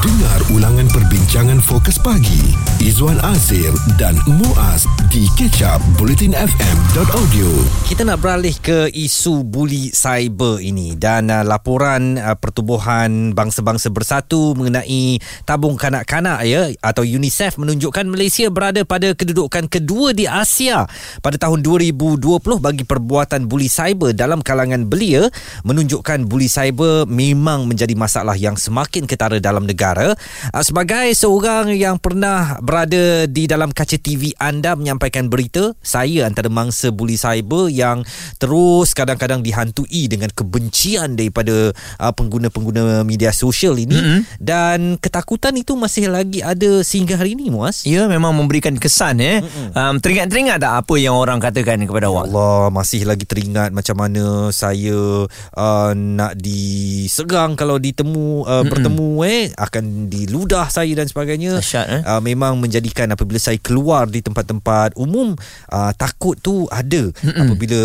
Dengar ulangan perbincangan fokus pagi. Izwan Azir dan Muaz di kecap bulletinfm.audio Kita nak beralih ke isu buli cyber ini dan uh, laporan uh, pertubuhan bangsa-bangsa bersatu mengenai tabung kanak-kanak ya atau UNICEF menunjukkan Malaysia berada pada kedudukan kedua di Asia pada tahun 2020 bagi perbuatan buli cyber dalam kalangan belia. Menunjukkan buli cyber memang menjadi masalah yang semakin ketara dalam negara negara. Ah, sebagai seorang yang pernah berada di dalam kaca TV anda menyampaikan berita, saya antara mangsa buli cyber yang terus kadang-kadang dihantui dengan kebencian daripada uh, pengguna-pengguna media sosial ini mm-hmm. dan ketakutan itu masih lagi ada sehingga hari ini Muaz. Ya, memang memberikan kesan eh. Mm-hmm. Um, teringat-teringat tak apa yang orang katakan kepada awak? Allah, masih lagi teringat macam mana saya uh, nak disegang kalau ditemu uh, mm-hmm. bertemu eh akan akan diludah saya dan sebagainya Asyad, eh? uh, memang menjadikan apabila saya keluar di tempat-tempat umum uh, takut tu ada. Mm-mm. apabila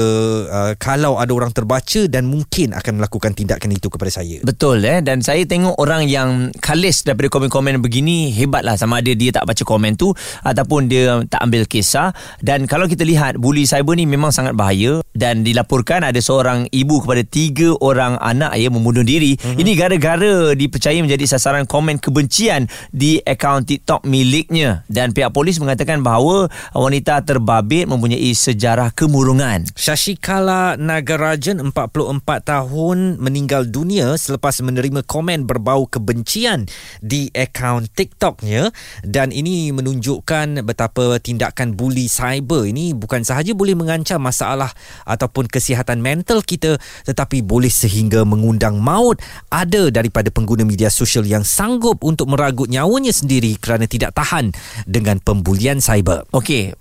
uh, kalau ada orang terbaca dan mungkin akan melakukan tindakan itu kepada saya. Betul eh? Dan saya tengok orang yang kalis daripada komen-komen begini hebatlah. Sama ada dia tak baca komen tu ataupun dia tak ambil kisah. Dan kalau kita lihat bully cyber ni memang sangat bahaya. Dan dilaporkan ada seorang ibu kepada tiga orang anak ya membunuh diri. Mm-hmm. ini gara-gara dipercayai menjadi sasaran komen komen kebencian di akaun TikTok miliknya dan pihak polis mengatakan bahawa wanita terbabit mempunyai sejarah kemurungan. Shashikala Nagarajan 44 tahun meninggal dunia selepas menerima komen berbau kebencian di akaun TikToknya dan ini menunjukkan betapa tindakan buli cyber ini bukan sahaja boleh mengancam masalah ataupun kesihatan mental kita tetapi boleh sehingga mengundang maut ada daripada pengguna media sosial yang sangat sanggup untuk meragut nyawanya sendiri kerana tidak tahan dengan pembulian cyber. Okey,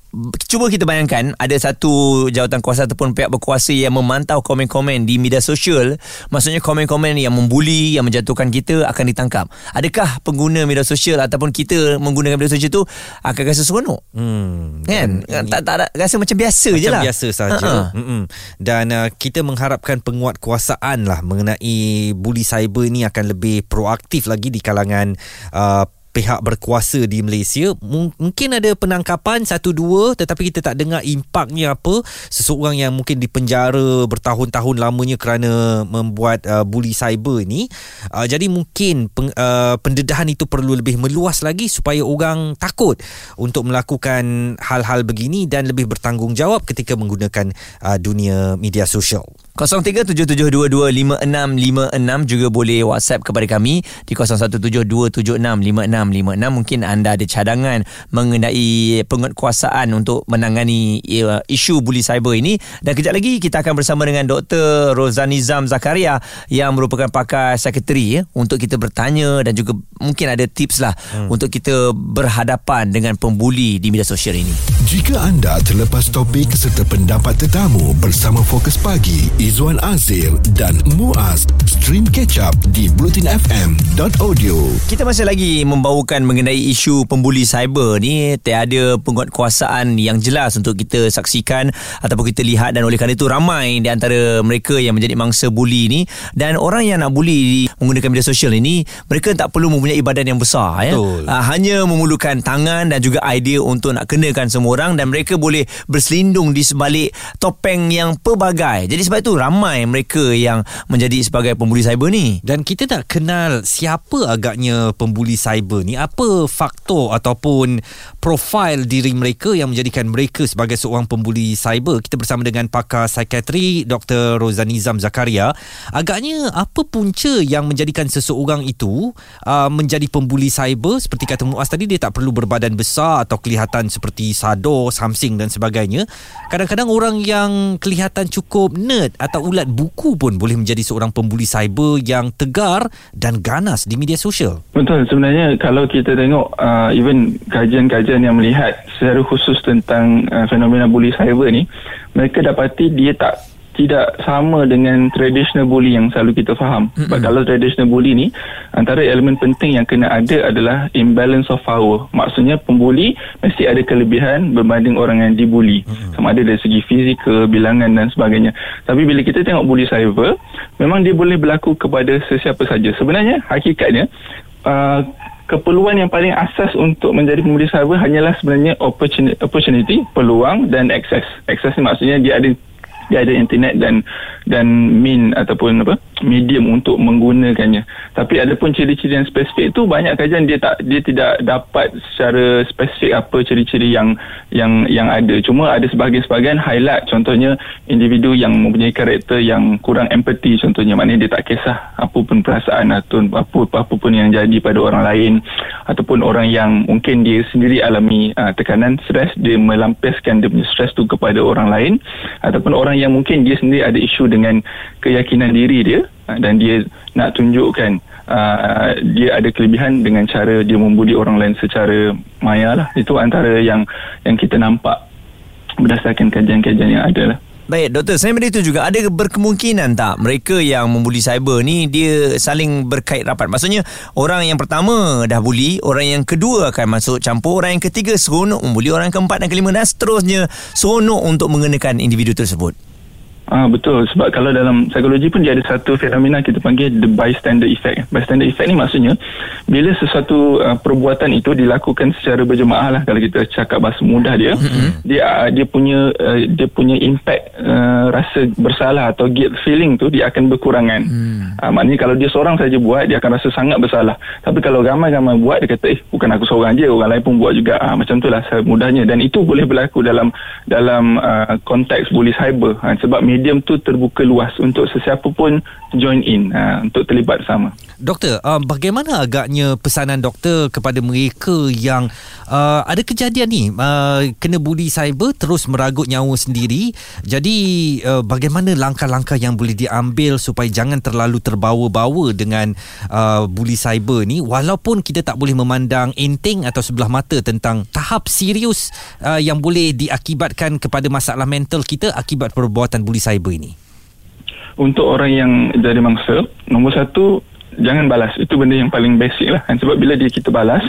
cuba kita bayangkan ada satu jawatan kuasa ataupun pihak berkuasa yang memantau komen-komen di media sosial. Maksudnya komen-komen yang membuli yang menjatuhkan kita akan ditangkap. Adakah pengguna media sosial ataupun kita menggunakan media sosial tu akan rasa seronok? Hmm, kan? dan tak, tak, tak rasa macam biasa macam je lah. macam biasa saja uh-huh. dan uh, kita mengharapkan penguat kuasaan lah mengenai bully cyber ni akan lebih proaktif lagi di kalangan uh, pihak berkuasa di Malaysia. Mungkin ada penangkapan satu dua tetapi kita tak dengar impaknya apa. Seseorang yang mungkin dipenjara bertahun-tahun lamanya kerana membuat uh, bully cyber ini uh, jadi mungkin peng, uh, pendedahan itu perlu lebih meluas lagi supaya orang takut untuk melakukan hal-hal begini dan lebih bertanggungjawab ketika menggunakan uh, dunia media sosial. 0377225656 juga boleh WhatsApp kepada kami di 0172765656 mungkin anda ada cadangan mengenai penguatkuasaan untuk menangani uh, isu bully cyber ini dan kejap lagi kita akan bersama dengan Dr. Rozanizam Zakaria yang merupakan pakar sekretari ya, untuk kita bertanya dan juga mungkin ada tips lah hmm. untuk kita berhadapan dengan pembuli di media sosial ini. Jika anda terlepas topik serta pendapat tetamu bersama Fokus Pagi Izwan Azir dan Muaz Stream Catch Up di blutinfm.audio Kita masih lagi membawakan mengenai isu pembuli cyber ni Tiada penguatkuasaan yang jelas untuk kita saksikan Ataupun kita lihat dan oleh kerana itu ramai di antara mereka yang menjadi mangsa buli ni Dan orang yang nak buli menggunakan media sosial ini Mereka tak perlu mempunyai badan yang besar ya. Uh, hanya memerlukan tangan dan juga idea untuk nak kenakan semua orang Dan mereka boleh berselindung di sebalik topeng yang pelbagai Jadi sebab itu ramai mereka yang menjadi sebagai pembuli cyber ni. Dan kita tak kenal siapa agaknya pembuli cyber ni. Apa faktor ataupun profil diri mereka yang menjadikan mereka sebagai seorang pembuli cyber. Kita bersama dengan pakar psikiatri Dr. Rozanizam Zakaria. Agaknya apa punca yang menjadikan seseorang itu uh, menjadi pembuli cyber seperti kata Muaz tadi dia tak perlu berbadan besar atau kelihatan seperti Sado, Samsing dan sebagainya. Kadang-kadang orang yang kelihatan cukup nerd atau ulat buku pun boleh menjadi seorang pembuli cyber yang tegar dan ganas di media sosial. Betul sebenarnya kalau kita tengok uh, even kajian-kajian yang melihat secara khusus tentang uh, fenomena bully cyber ni mereka dapati dia tak tidak sama dengan traditional bully yang selalu kita faham. Mm-hmm. Sebab kalau traditional bully ni antara elemen penting yang kena ada adalah imbalance of power. Maksudnya pembuli mesti ada kelebihan berbanding orang yang dibuli. Mm-hmm. Sama ada dari segi fizikal, bilangan dan sebagainya. Tapi bila kita tengok bully cyber, memang dia boleh berlaku kepada sesiapa saja. Sebenarnya hakikatnya uh, keperluan yang paling asas untuk menjadi pembuli cyber hanyalah sebenarnya opportunity, peluang dan akses akses ni maksudnya dia ada dia ada internet dan dan min ataupun apa medium untuk menggunakannya. Tapi ada pun ciri-ciri yang spesifik itu banyak kajian dia tak dia tidak dapat secara spesifik apa ciri-ciri yang yang yang ada. Cuma ada sebahagian-sebahagian highlight. Contohnya individu yang mempunyai karakter yang kurang empati contohnya. Maknanya dia tak kisah apa pun perasaan atau apa apa pun yang jadi pada orang lain. Ataupun orang yang mungkin dia sendiri alami uh, tekanan stres. Dia melampiaskan dia punya stres tu kepada orang lain. Ataupun orang orang yang mungkin dia sendiri ada isu dengan keyakinan diri dia uh, dan dia nak tunjukkan uh, dia ada kelebihan dengan cara dia membuli orang lain secara maya lah. Itu antara yang yang kita nampak berdasarkan kajian-kajian yang ada lah Baik, doktor, saya benda itu juga ada berkemungkinan tak mereka yang membuli cyber ni dia saling berkait rapat. Maksudnya orang yang pertama dah buli, orang yang kedua akan masuk campur, orang yang ketiga seronok membuli, orang keempat dan kelima dan seterusnya seronok untuk mengenakan individu tersebut. Ah betul sebab kalau dalam psikologi pun dia ada satu fenomena kita panggil the bystander effect. Bystander effect ni maksudnya bila sesuatu uh, perbuatan itu dilakukan secara berjemaah lah kalau kita cakap bahasa mudah dia mm-hmm. dia uh, dia punya uh, dia punya impact uh, rasa bersalah atau guilt feeling tu dia akan berkurangan. Mm. Uh, maknanya kalau dia seorang saja buat dia akan rasa sangat bersalah. Tapi kalau ramai-ramai buat dia kata eh bukan aku seorang je orang lain pun buat juga. Uh, macam itulah mudahnya dan itu boleh berlaku dalam dalam uh, konteks bully cyber uh, sebab medium tu terbuka luas untuk sesiapa pun join in uh, untuk terlibat bersama. Doktor, uh, bagaimana agaknya pesanan doktor kepada mereka yang uh, ada kejadian ni uh, kena buli cyber terus meragut nyawa sendiri. Jadi uh, bagaimana langkah-langkah yang boleh diambil supaya jangan terlalu terbawa-bawa dengan uh, buli cyber ni walaupun kita tak boleh memandang enteng atau sebelah mata tentang tahap serius uh, yang boleh diakibatkan kepada masalah mental kita akibat perbuatan buli cyber ini? Untuk orang yang jadi mangsa, nombor satu jangan balas. Itu benda yang paling basic lah. Kan? sebab bila dia kita balas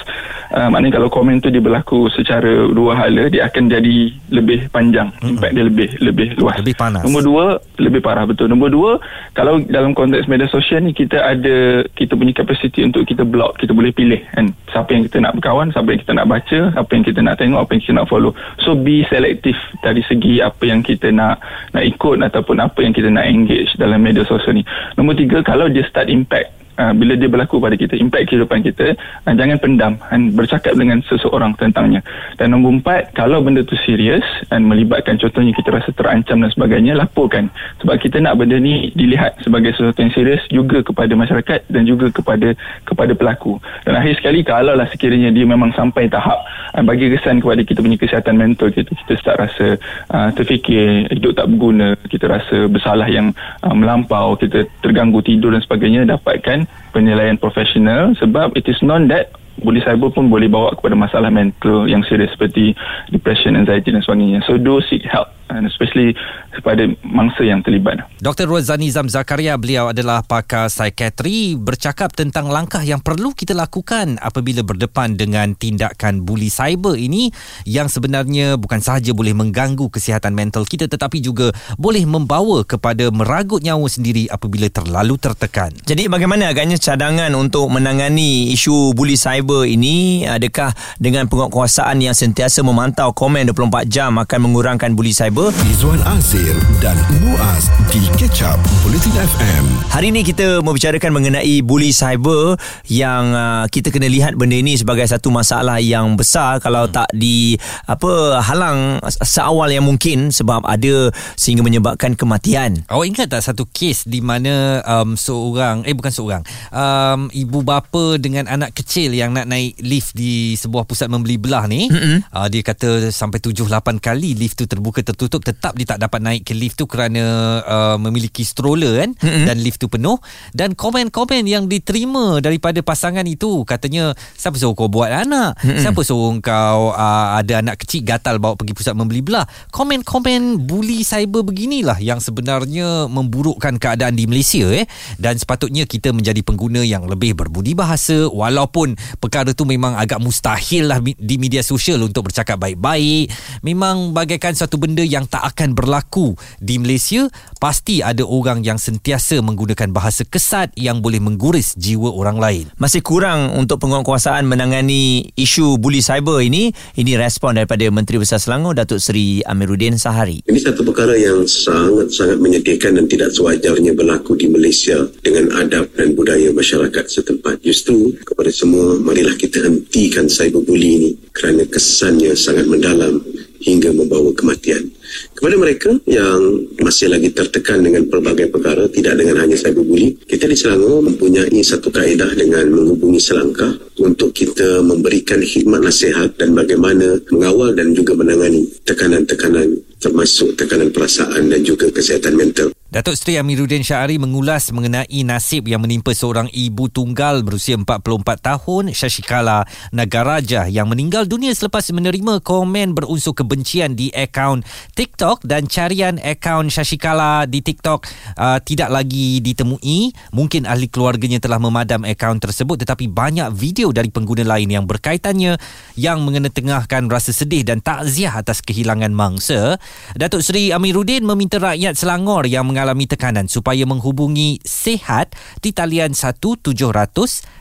uh, maknanya kalau komen tu dia berlaku secara dua hala dia akan jadi lebih panjang. Mm-hmm. impact dia lebih lebih luas. Lebih panas. Nombor dua lebih parah betul. Nombor dua kalau dalam konteks media sosial ni kita ada kita punya capacity untuk kita block kita boleh pilih. Kan siapa yang kita nak berkawan siapa yang kita nak baca apa yang kita nak tengok apa yang kita nak follow. So be selective dari segi apa yang kita nak nak ikut ataupun apa yang kita nak engage dalam media sosial ni. Nombor tiga kalau dia start impact uh, bila dia berlaku pada kita impact kehidupan kita uh, jangan pendam dan bercakap dengan seseorang tentangnya. Dan nombor empat kalau benda tu serius dan melibatkan contohnya kita rasa terancam dan sebagainya laporkan. Sebab kita nak benda ni dilihat sebagai sesuatu yang serius juga kepada masyarakat dan juga kepada kepada pelaku. Dan akhir sekali kalau lah sekiranya dia memang sampai tahap uh, bagi kesan kepada kita punya kesihatan mental kita kita start rasa uh, terfikir hidup tak berguna kita rasa bersalah yang uh, melampau kita terganggu tidur dan sebagainya dapatkan penilaian profesional sebab it is known that bully cyber pun boleh bawa kepada masalah mental yang serius seperti depression, anxiety dan sebagainya. So do seek help and especially kepada mangsa yang terlibat. Dr. Rozani Zam Zakaria beliau adalah pakar psikiatri bercakap tentang langkah yang perlu kita lakukan apabila berdepan dengan tindakan bully cyber ini yang sebenarnya bukan sahaja boleh mengganggu kesihatan mental kita tetapi juga boleh membawa kepada meragut nyawa sendiri apabila terlalu tertekan. Jadi bagaimana agaknya cadangan untuk menangani isu bully cyber ini adakah dengan penguatkuasaan yang sentiasa memantau komen 24 jam akan mengurangkan bully cyber cyber Izwan Azir dan Muaz di Catch Up Bulletin FM Hari ini kita membicarakan mengenai bully cyber yang uh, kita kena lihat benda ini sebagai satu masalah yang besar kalau hmm. tak di apa halang seawal yang mungkin sebab ada sehingga menyebabkan kematian. Awak ingat tak satu kes di mana um, seorang eh bukan seorang um, ibu bapa dengan anak kecil yang nak naik lift di sebuah pusat membeli belah ni mm-hmm. uh, dia kata sampai 7 8 kali lift tu terbuka tertutup tetap dia tak dapat naik ke lift tu kerana uh, memiliki stroller kan mm-hmm. dan lift tu penuh dan komen-komen yang diterima daripada pasangan itu katanya siapa suruh kau buat anak mm-hmm. siapa suruh kau uh, ada anak kecil gatal bawa pergi pusat membeli belah komen-komen bully cyber beginilah yang sebenarnya memburukkan keadaan di Malaysia eh dan sepatutnya kita menjadi pengguna yang lebih berbudi bahasa walaupun perkara tu memang agak mustahil lah di media sosial untuk bercakap baik-baik. Memang bagaikan satu benda yang tak akan berlaku di Malaysia. Pasti ada orang yang sentiasa menggunakan bahasa kesat yang boleh mengguris jiwa orang lain. Masih kurang untuk penguatkuasaan menangani isu buli cyber ini. Ini respon daripada Menteri Besar Selangor Datuk Seri Amiruddin Sahari. Ini satu perkara yang sangat-sangat menyedihkan dan tidak sewajarnya berlaku di Malaysia dengan adab dan budaya masyarakat setempat. Justru kepada semua, marilah kita hentikan cyberbully ini kerana kesannya sangat mendalam hingga membawa kematian. Kepada mereka yang masih lagi tertekan dengan pelbagai perkara, tidak dengan hanya cyberbully, kita di Selangor mempunyai satu kaedah dengan menghubungi selangkah untuk kita memberikan khidmat nasihat dan bagaimana mengawal dan juga menangani tekanan-tekanan termasuk tekanan perasaan dan juga kesihatan mental. Datuk Seri Amiruddin Syahari mengulas mengenai nasib yang menimpa seorang ibu tunggal berusia 44 tahun, Shashikala Nagaraja yang meninggal dunia selepas menerima komen berunsur kebencian di akaun TikTok dan carian akaun Shashikala di TikTok uh, tidak lagi ditemui. Mungkin ahli keluarganya telah memadam akaun tersebut tetapi banyak video dari pengguna lain yang berkaitannya yang mengenetengahkan rasa sedih dan takziah atas kehilangan mangsa. Datuk Seri Amiruddin meminta rakyat Selangor yang mengalami mengalami tekanan supaya menghubungi Sehat di talian 1700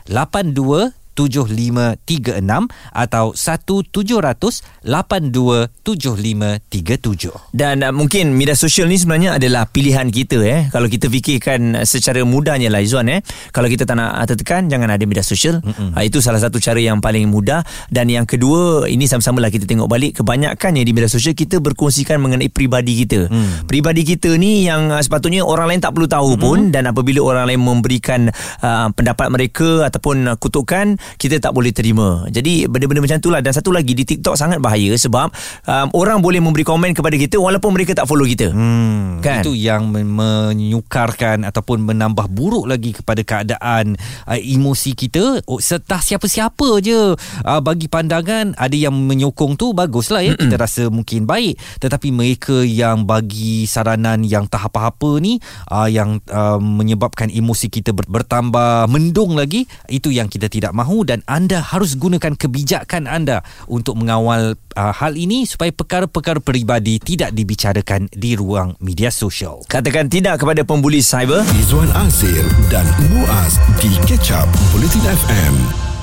82 7536 atau 1700-827537. Dan uh, mungkin media sosial ni sebenarnya adalah pilihan kita eh. Kalau kita fikirkan secara mudahnya lah Izzuan eh. Kalau kita tak nak tertekan jangan ada media sosial. Uh, itu salah satu cara yang paling mudah dan yang kedua ini sama-sama lah kita tengok balik kebanyakannya di media sosial kita berkongsikan mengenai pribadi kita. Hmm. Pribadi kita ni yang uh, sepatutnya orang lain tak perlu tahu hmm. pun dan apabila orang lain memberikan uh, pendapat mereka ataupun uh, kutukan kita tak boleh terima. Jadi benda-benda macam itulah dan satu lagi di TikTok sangat bahaya sebab um, orang boleh memberi komen kepada kita walaupun mereka tak follow kita. Hmm, kan? Itu yang menyukarkan ataupun menambah buruk lagi kepada keadaan uh, emosi kita. Oh, setah siapa-siapa je uh, bagi pandangan ada yang menyokong tu baguslah ya kita rasa mungkin baik tetapi mereka yang bagi saranan yang tak apa-apa ni uh, yang uh, menyebabkan emosi kita bertambah mendung lagi itu yang kita tidak mahu mahu dan anda harus gunakan kebijakan anda untuk mengawal uh, hal ini supaya perkara-perkara peribadi tidak dibicarakan di ruang media sosial. Katakan tidak kepada pembuli cyber. Izwan Azir dan Muaz di Catch Up Bulletin FM.